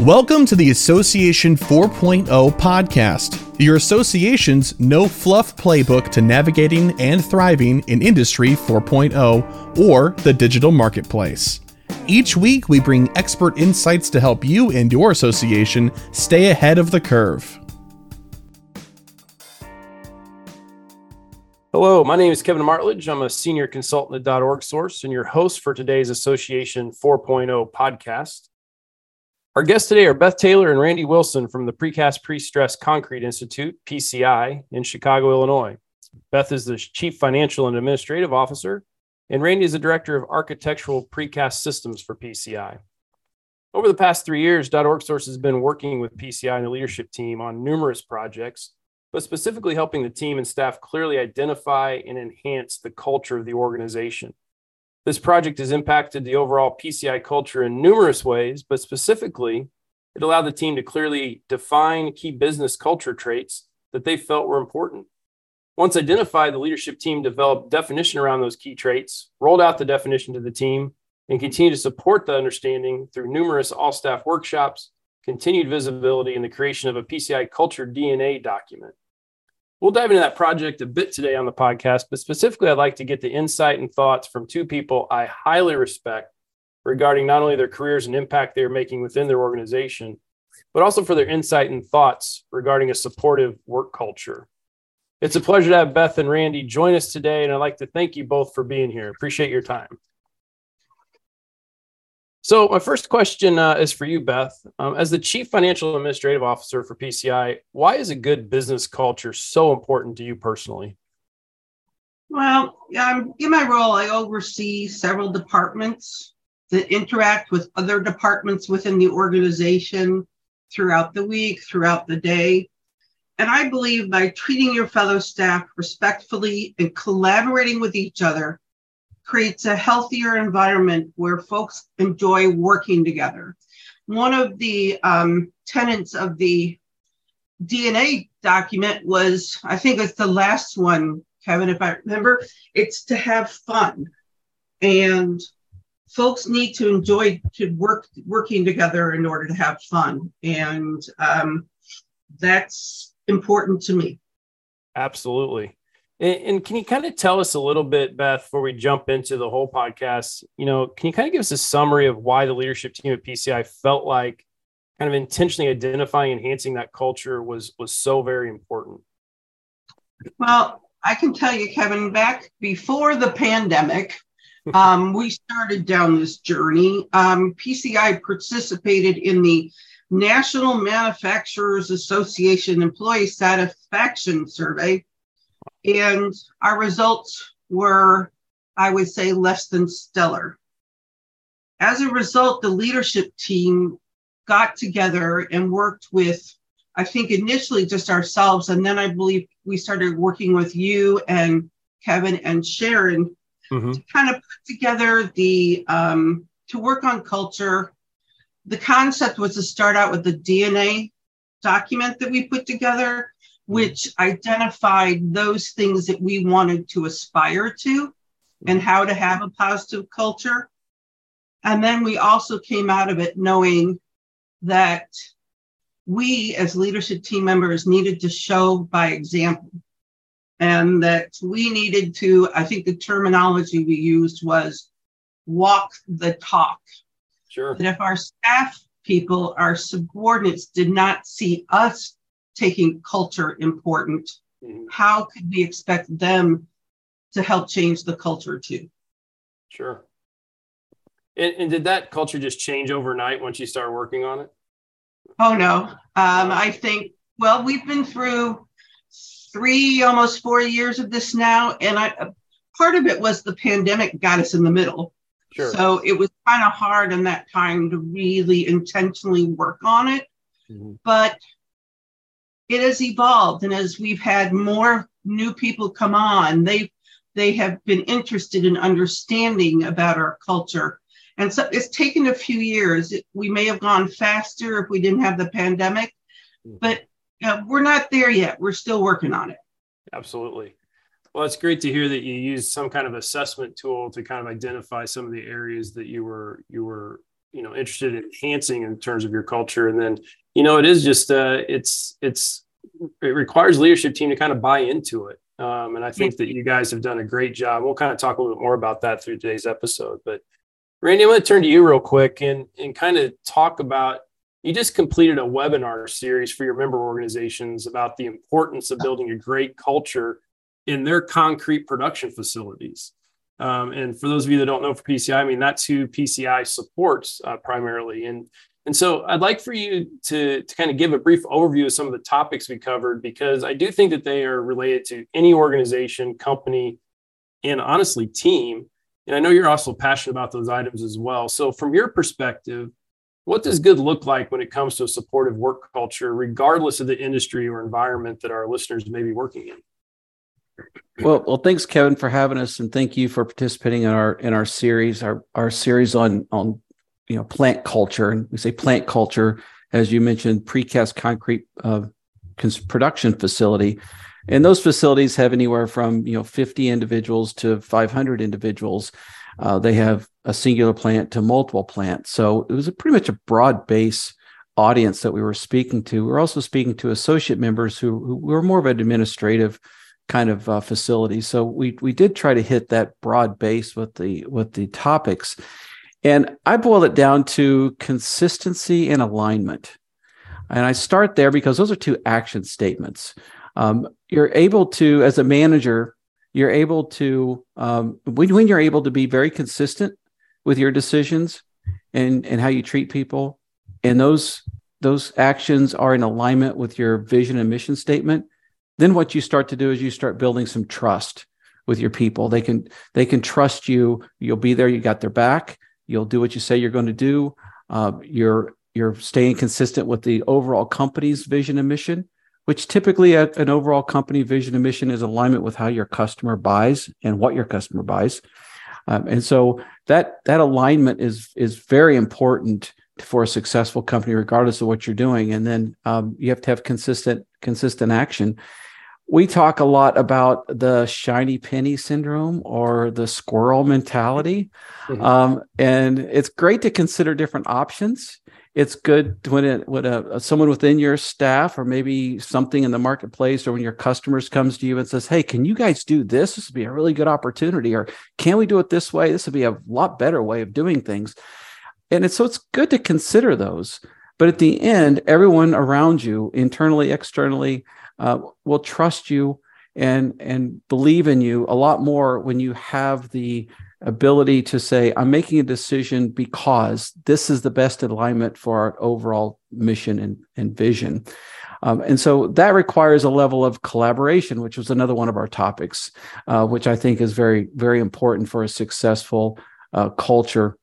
Welcome to the Association 4.0 podcast, your association's no fluff playbook to navigating and thriving in Industry 4.0 or the digital marketplace. Each week, we bring expert insights to help you and your association stay ahead of the curve. Hello, my name is Kevin Martledge. I'm a senior consultant at .org Source and your host for today's Association 4.0 podcast. Our guests today are Beth Taylor and Randy Wilson from the Precast Pre-Stress Concrete Institute, PCI, in Chicago, Illinois. Beth is the Chief Financial and Administrative Officer, and Randy is the Director of Architectural Precast Systems for PCI. Over the past three years, .org Source has been working with PCI and the leadership team on numerous projects, but specifically helping the team and staff clearly identify and enhance the culture of the organization. This project has impacted the overall PCI culture in numerous ways, but specifically, it allowed the team to clearly define key business culture traits that they felt were important. Once identified, the leadership team developed definition around those key traits, rolled out the definition to the team, and continued to support the understanding through numerous all staff workshops, continued visibility, and the creation of a PCI culture DNA document. We'll dive into that project a bit today on the podcast, but specifically, I'd like to get the insight and thoughts from two people I highly respect regarding not only their careers and impact they're making within their organization, but also for their insight and thoughts regarding a supportive work culture. It's a pleasure to have Beth and Randy join us today, and I'd like to thank you both for being here. Appreciate your time. So, my first question uh, is for you, Beth. Um, as the Chief Financial Administrative Officer for PCI, why is a good business culture so important to you personally? Well, um, in my role, I oversee several departments that interact with other departments within the organization throughout the week, throughout the day. And I believe by treating your fellow staff respectfully and collaborating with each other, creates a healthier environment where folks enjoy working together. One of the um, tenets of the DNA document was, I think it's the last one, Kevin, if I remember, it's to have fun. And folks need to enjoy to work working together in order to have fun. And um, that's important to me. Absolutely. And, and, can you kind of tell us a little bit, Beth, before we jump into the whole podcast? You know, can you kind of give us a summary of why the leadership team at PCI felt like kind of intentionally identifying, enhancing that culture was was so very important? Well, I can tell you, Kevin, back before the pandemic, um, we started down this journey. Um, PCI participated in the National Manufacturers Association Employee Satisfaction Survey and our results were, I would say, less than stellar. As a result, the leadership team got together and worked with, I think, initially just ourselves. And then I believe we started working with you and Kevin and Sharon mm-hmm. to kind of put together the, um, to work on culture. The concept was to start out with the DNA document that we put together Mm-hmm. which identified those things that we wanted to aspire to mm-hmm. and how to have a positive culture. And then we also came out of it knowing that we, as leadership team members, needed to show by example. And that we needed to, I think the terminology we used was walk the talk. Sure. That if our staff people, our subordinates did not see us taking culture important, mm-hmm. how could we expect them to help change the culture too? Sure. And, and did that culture just change overnight once you start working on it? Oh no. Um, I think well, we've been through three, almost four years of this now, and I part of it was the pandemic got us in the middle. Sure. So it was kind of hard in that time to really intentionally work on it. Mm-hmm. But it has evolved. And as we've had more new people come on, they they have been interested in understanding about our culture. And so it's taken a few years. We may have gone faster if we didn't have the pandemic, mm-hmm. but uh, we're not there yet. We're still working on it. Absolutely. Well, it's great to hear that you used some kind of assessment tool to kind of identify some of the areas that you were you were you know interested in enhancing in terms of your culture and then you know it is just uh it's it's it requires leadership team to kind of buy into it. Um, and i think that you guys have done a great job. We'll kind of talk a little bit more about that through today's episode but randy i'm going to turn to you real quick and and kind of talk about you just completed a webinar series for your member organizations about the importance of building a great culture in their concrete production facilities. Um, and for those of you that don't know for PCI, I mean, that's who PCI supports uh, primarily. And, and so I'd like for you to, to kind of give a brief overview of some of the topics we covered, because I do think that they are related to any organization, company, and honestly, team. And I know you're also passionate about those items as well. So, from your perspective, what does good look like when it comes to a supportive work culture, regardless of the industry or environment that our listeners may be working in? Well, well, thanks, Kevin, for having us, and thank you for participating in our in our series, our our series on on you know plant culture, and we say plant culture as you mentioned, precast concrete uh, production facility, and those facilities have anywhere from you know 50 individuals to 500 individuals. Uh, they have a singular plant to multiple plants, so it was a pretty much a broad base audience that we were speaking to. We we're also speaking to associate members who, who were more of an administrative kind of uh, facility. So we we did try to hit that broad base with the with the topics, and I boil it down to consistency and alignment. And I start there because those are two action statements. Um, you're able to, as a manager, you're able to um, when, when you're able to be very consistent with your decisions and and how you treat people, and those those actions are in alignment with your vision and mission statement then what you start to do is you start building some trust with your people they can they can trust you you'll be there you got their back you'll do what you say you're going to do. Uh, you're you're staying consistent with the overall company's vision and mission which typically a, an overall company vision and mission is alignment with how your customer buys and what your customer buys. Um, and so that that alignment is is very important for a successful company regardless of what you're doing. And then um, you have to have consistent consistent action we talk a lot about the shiny penny syndrome or the squirrel mentality. Mm-hmm. Um, and it's great to consider different options. It's good when it when a, someone within your staff or maybe something in the marketplace or when your customers comes to you and says, "Hey, can you guys do this? This would be a really good opportunity." Or, "Can we do it this way? This would be a lot better way of doing things." And it's so it's good to consider those. But at the end, everyone around you, internally, externally, uh, will trust you and and believe in you a lot more when you have the ability to say i'm making a decision because this is the best alignment for our overall mission and, and vision. Um, and so that requires a level of collaboration which was another one of our topics uh, which i think is very very important for a successful uh, culture.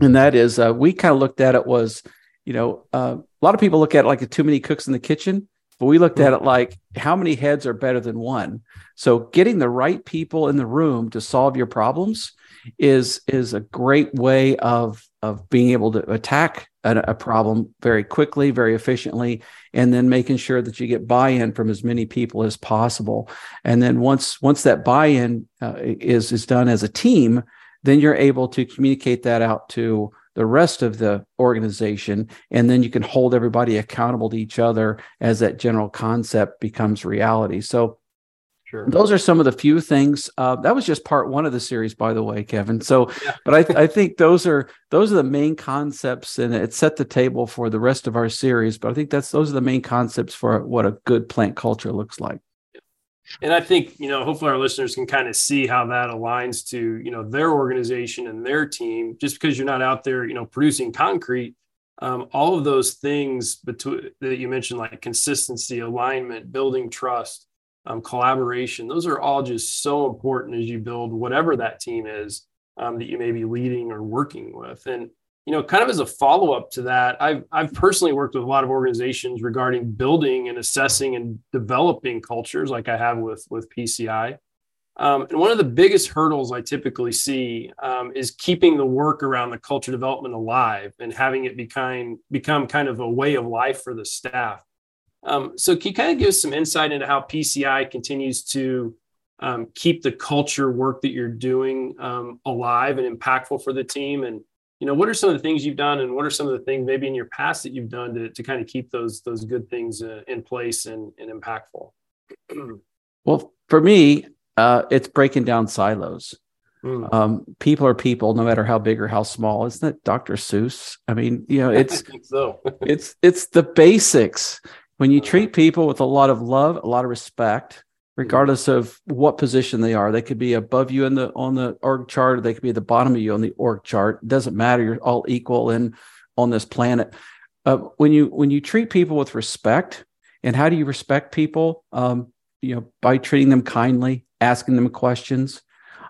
And that is uh, we kind of looked at it was you know uh, a lot of people look at it like too many cooks in the kitchen but we looked at it like how many heads are better than one? So getting the right people in the room to solve your problems is is a great way of of being able to attack a, a problem very quickly very efficiently and then making sure that you get buy-in from as many people as possible. And then once once that buy-in uh, is is done as a team then you're able to communicate that out to the rest of the organization and then you can hold everybody accountable to each other as that general concept becomes reality so Sure. Those are some of the few things. Uh, that was just part one of the series, by the way, Kevin. So, but I, th- I think those are those are the main concepts, and it set the table for the rest of our series. But I think that's those are the main concepts for what a good plant culture looks like and I think you know hopefully our listeners can kind of see how that aligns to you know their organization and their team. Just because you're not out there you know producing concrete, um, all of those things between that you mentioned like consistency, alignment, building trust, um, collaboration. Those are all just so important as you build whatever that team is um, that you may be leading or working with. And you know, kind of as a follow up to that, I've I've personally worked with a lot of organizations regarding building and assessing and developing cultures, like I have with with PCI. Um, and one of the biggest hurdles I typically see um, is keeping the work around the culture development alive and having it become become kind of a way of life for the staff. Um, so, can you kind of give us some insight into how PCI continues to um, keep the culture work that you're doing um, alive and impactful for the team and you know, what are some of the things you've done, and what are some of the things maybe in your past that you've done to, to kind of keep those those good things uh, in place and, and impactful? well, for me, uh, it's breaking down silos. Mm. Um, people are people, no matter how big or how small. Isn't that Dr. Seuss? I mean, you know, it's so. it's it's the basics. When you treat people with a lot of love, a lot of respect, regardless of what position they are, they could be above you in the on the org chart, or they could be at the bottom of you on the org chart. It doesn't matter. You're all equal in on this planet. Uh, when you when you treat people with respect, and how do you respect people? Um, you know, by treating them kindly, asking them questions.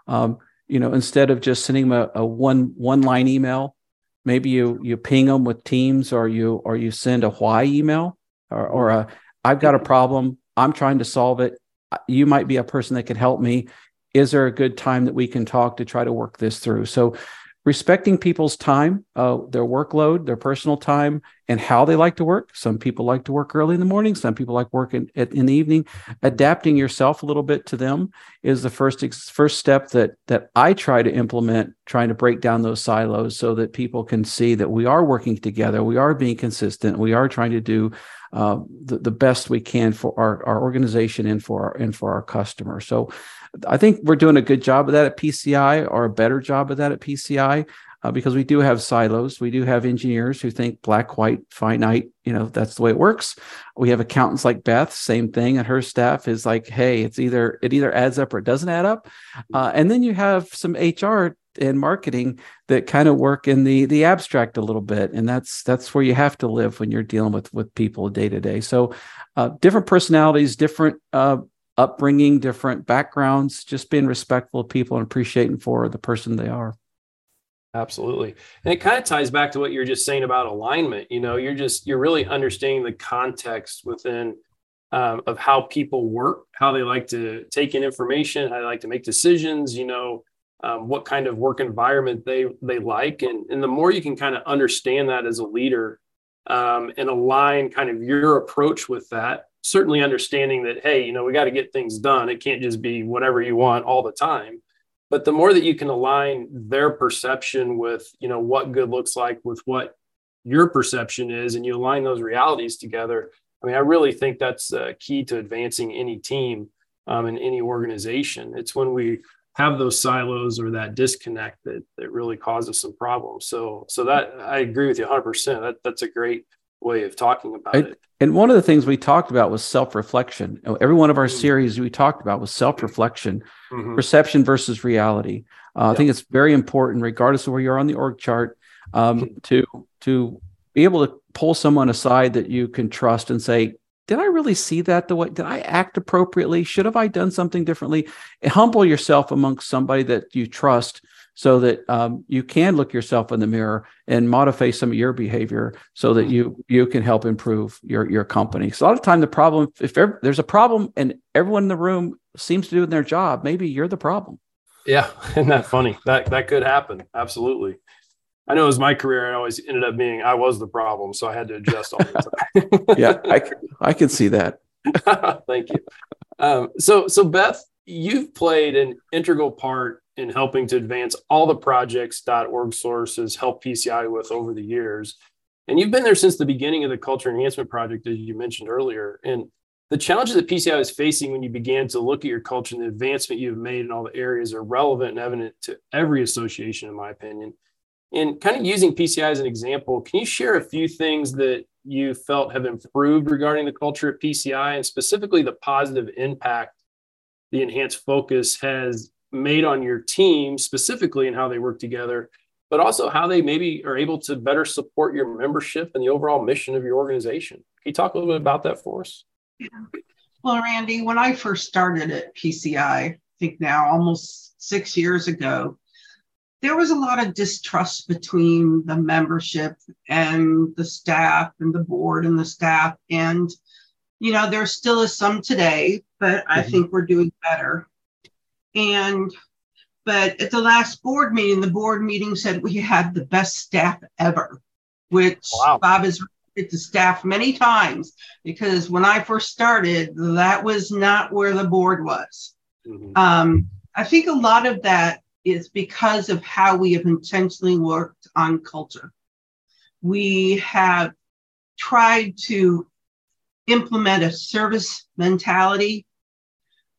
Um, you know, instead of just sending them a, a one one line email, maybe you you ping them with Teams or you or you send a why email or, or a I've got a problem. I'm trying to solve it. You might be a person that could help me. Is there a good time that we can talk to try to work this through? So respecting people's time, uh, their workload, their personal time, and how they like to work. Some people like to work early in the morning. Some people like working in, in the evening. Adapting yourself a little bit to them is the first first step that that I try to implement, trying to break down those silos so that people can see that we are working together, we are being consistent, we are trying to do uh, the, the best we can for our, our organization and for our and for our customers. So I think we're doing a good job of that at PCI or a better job of that at PCI. Uh, because we do have silos. We do have engineers who think black, white, finite, you know, that's the way it works. We have accountants like Beth, same thing. And her staff is like, hey, it's either, it either adds up or it doesn't add up. Uh, and then you have some HR and marketing that kind of work in the the abstract a little bit. And that's that's where you have to live when you're dealing with with people day to day. So uh, different personalities different uh, upbringing different backgrounds just being respectful of people and appreciating for the person they are. Absolutely. And it kind of ties back to what you're just saying about alignment. You know you're just you're really understanding the context within um, of how people work how they like to take in information how they like to make decisions you know um, what kind of work environment they they like. And, and the more you can kind of understand that as a leader um, and align kind of your approach with that certainly understanding that hey you know we got to get things done. It can't just be whatever you want all the time. But the more that you can align their perception with you know what good looks like with what your perception is and you align those realities together i mean i really think that's uh, key to advancing any team um, in any organization. It's when we have those silos or that disconnect that that really causes some problems. So so that I agree with you 100. percent That that's a great way of talking about it. And one of the things we talked about was self-reflection. Every one of our mm-hmm. series we talked about was self-reflection, mm-hmm. perception versus reality. Uh, I think it's very important, regardless of where you're on the org chart, um, to to be able to pull someone aside that you can trust and say, did I really see that the way? Did I act appropriately? Should have I done something differently? Humble yourself amongst somebody that you trust so that um, you can look yourself in the mirror and modify some of your behavior so that you you can help improve your your company. So a lot of time the problem, if ever, there's a problem and everyone in the room seems to do their job, maybe you're the problem. Yeah, isn't that funny? That that could happen. Absolutely. I know it was my career. I always ended up being I was the problem, so I had to adjust all the time. yeah, I I can see that. Thank you. Um, so so Beth, you've played an integral part in helping to advance all the projects .org sources help PCI with over the years, and you've been there since the beginning of the culture enhancement project, as you mentioned earlier. And the challenges that PCI was facing when you began to look at your culture and the advancement you've made in all the areas are relevant and evident to every association, in my opinion. And kind of using PCI as an example, can you share a few things that you felt have improved regarding the culture at PCI and specifically the positive impact the enhanced focus has made on your team, specifically in how they work together, but also how they maybe are able to better support your membership and the overall mission of your organization? Can you talk a little bit about that for us? Yeah. Well, Randy, when I first started at PCI, I think now almost six years ago, there was a lot of distrust between the membership and the staff and the board and the staff. And, you know, there still is some today, but I mm-hmm. think we're doing better. And, but at the last board meeting, the board meeting said we had the best staff ever, which wow. Bob has repeated to staff many times because when I first started, that was not where the board was. Mm-hmm. Um, I think a lot of that is because of how we have intentionally worked on culture. We have tried to implement a service mentality.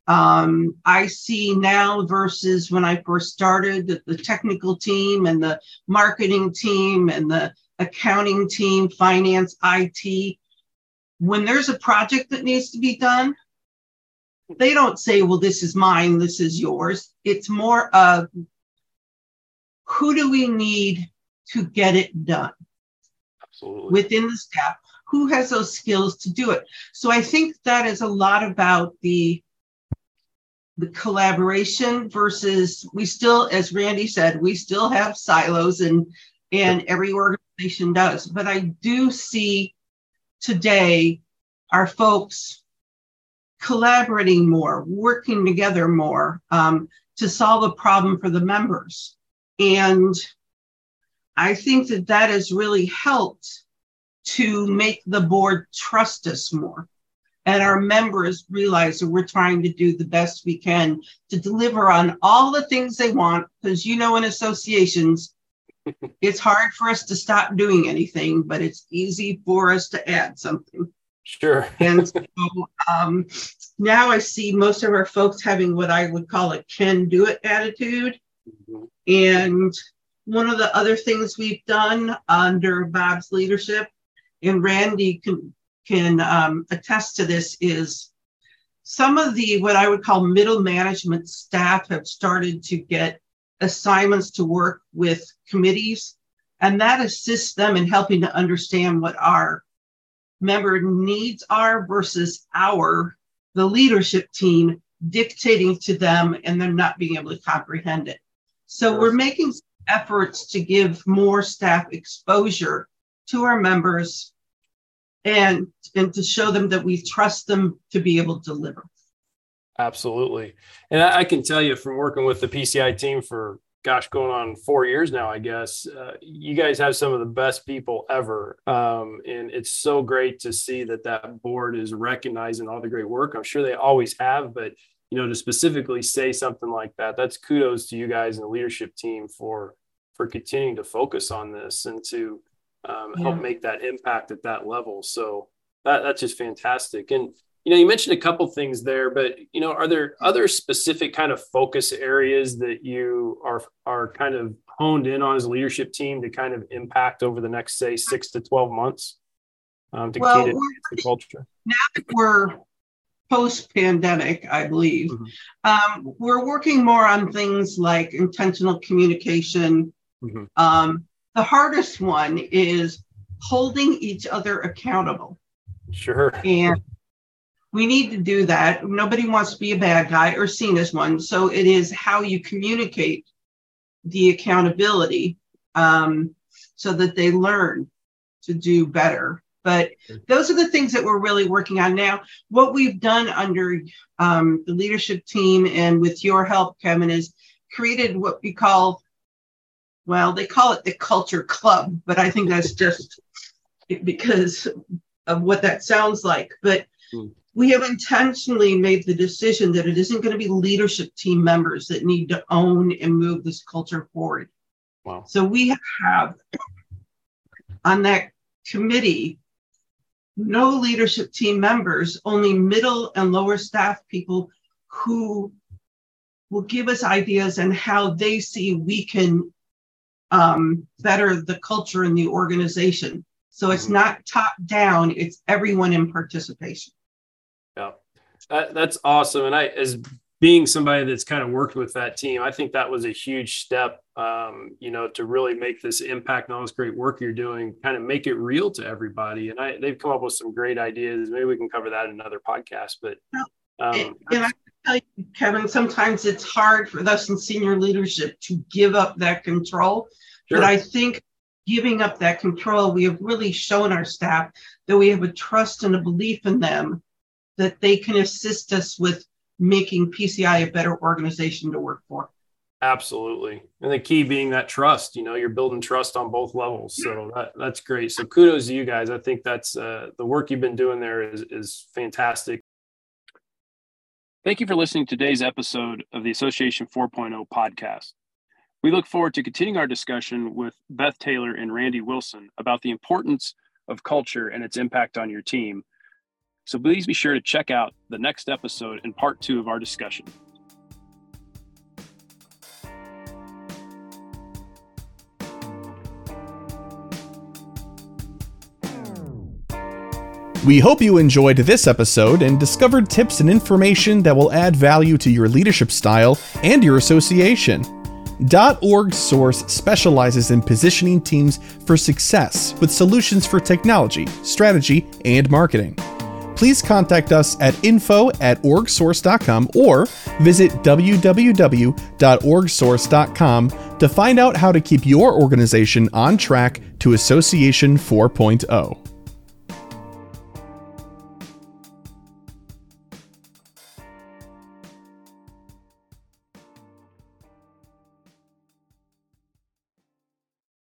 Um, I see now versus when I first started the, the technical team and the marketing team and the accounting team, finance, IT. When there's a project that needs to be done, they don't say, well, this is mine, this is yours. It's more of who do we need to get it done Absolutely. within the staff? Who has those skills to do it? So I think that is a lot about the the collaboration versus we still, as Randy said, we still have silos and and every organization does. But I do see today our folks collaborating more, working together more um, to solve a problem for the members. And I think that that has really helped to make the board trust us more. And our members realize that we're trying to do the best we can to deliver on all the things they want. Because, you know, in associations, it's hard for us to stop doing anything, but it's easy for us to add something. Sure. and so um, now I see most of our folks having what I would call a can do it attitude. Mm-hmm. And one of the other things we've done under Bob's leadership, and Randy can, can um, attest to this, is some of the what I would call middle management staff have started to get assignments to work with committees, and that assists them in helping to understand what our member needs are versus our the leadership team dictating to them and them not being able to comprehend it. So we're making efforts to give more staff exposure to our members and and to show them that we trust them to be able to deliver. Absolutely. And I, can tell you from working with the PCI team for gosh, going on four years now, I guess. Uh, you guys have some of the best people ever. Um, and it's so great to see that that board is recognizing all the great work. I'm sure they always have, but you know, to specifically say something like that, that's kudos to you guys and the leadership team for, for continuing to focus on this and to um, yeah. help make that impact at that level. So that, that's just fantastic. And, you know you mentioned a couple things there but you know are there other specific kind of focus areas that you are are kind of honed in on as a leadership team to kind of impact over the next say six to 12 months um, to well, the culture now that we're post pandemic i believe mm-hmm. um, we're working more on things like intentional communication mm-hmm. um, the hardest one is holding each other accountable sure and we need to do that. Nobody wants to be a bad guy or seen as one. So it is how you communicate the accountability um, so that they learn to do better. But those are the things that we're really working on now. What we've done under um, the leadership team and with your help, Kevin, is created what we call, well, they call it the culture club, but I think that's just because of what that sounds like. But hmm we have intentionally made the decision that it isn't going to be leadership team members that need to own and move this culture forward. Wow. So we have on that committee no leadership team members, only middle and lower staff people who will give us ideas and how they see we can um, better the culture in the organization. So it's mm-hmm. not top down, it's everyone in participation. That, that's awesome. And I, as being somebody that's kind of worked with that team, I think that was a huge step, um, you know, to really make this impact and all this great work you're doing, kind of make it real to everybody. And I, they've come up with some great ideas. Maybe we can cover that in another podcast. But um, and I tell you, Kevin, sometimes it's hard for us in senior leadership to give up that control. Sure. But I think giving up that control, we have really shown our staff that we have a trust and a belief in them that they can assist us with making PCI a better organization to work for. Absolutely. And the key being that trust, you know, you're building trust on both levels. So that, that's great. So kudos to you guys. I think that's uh, the work you've been doing there is, is fantastic. Thank you for listening to today's episode of the Association 4.0 podcast. We look forward to continuing our discussion with Beth Taylor and Randy Wilson about the importance of culture and its impact on your team. So please be sure to check out the next episode in part two of our discussion. We hope you enjoyed this episode and discovered tips and information that will add value to your leadership style and your association. .org Source specializes in positioning teams for success with solutions for technology, strategy, and marketing. Please contact us at info at orgsource.com or visit www.orgsource.com to find out how to keep your organization on track to Association 4.0.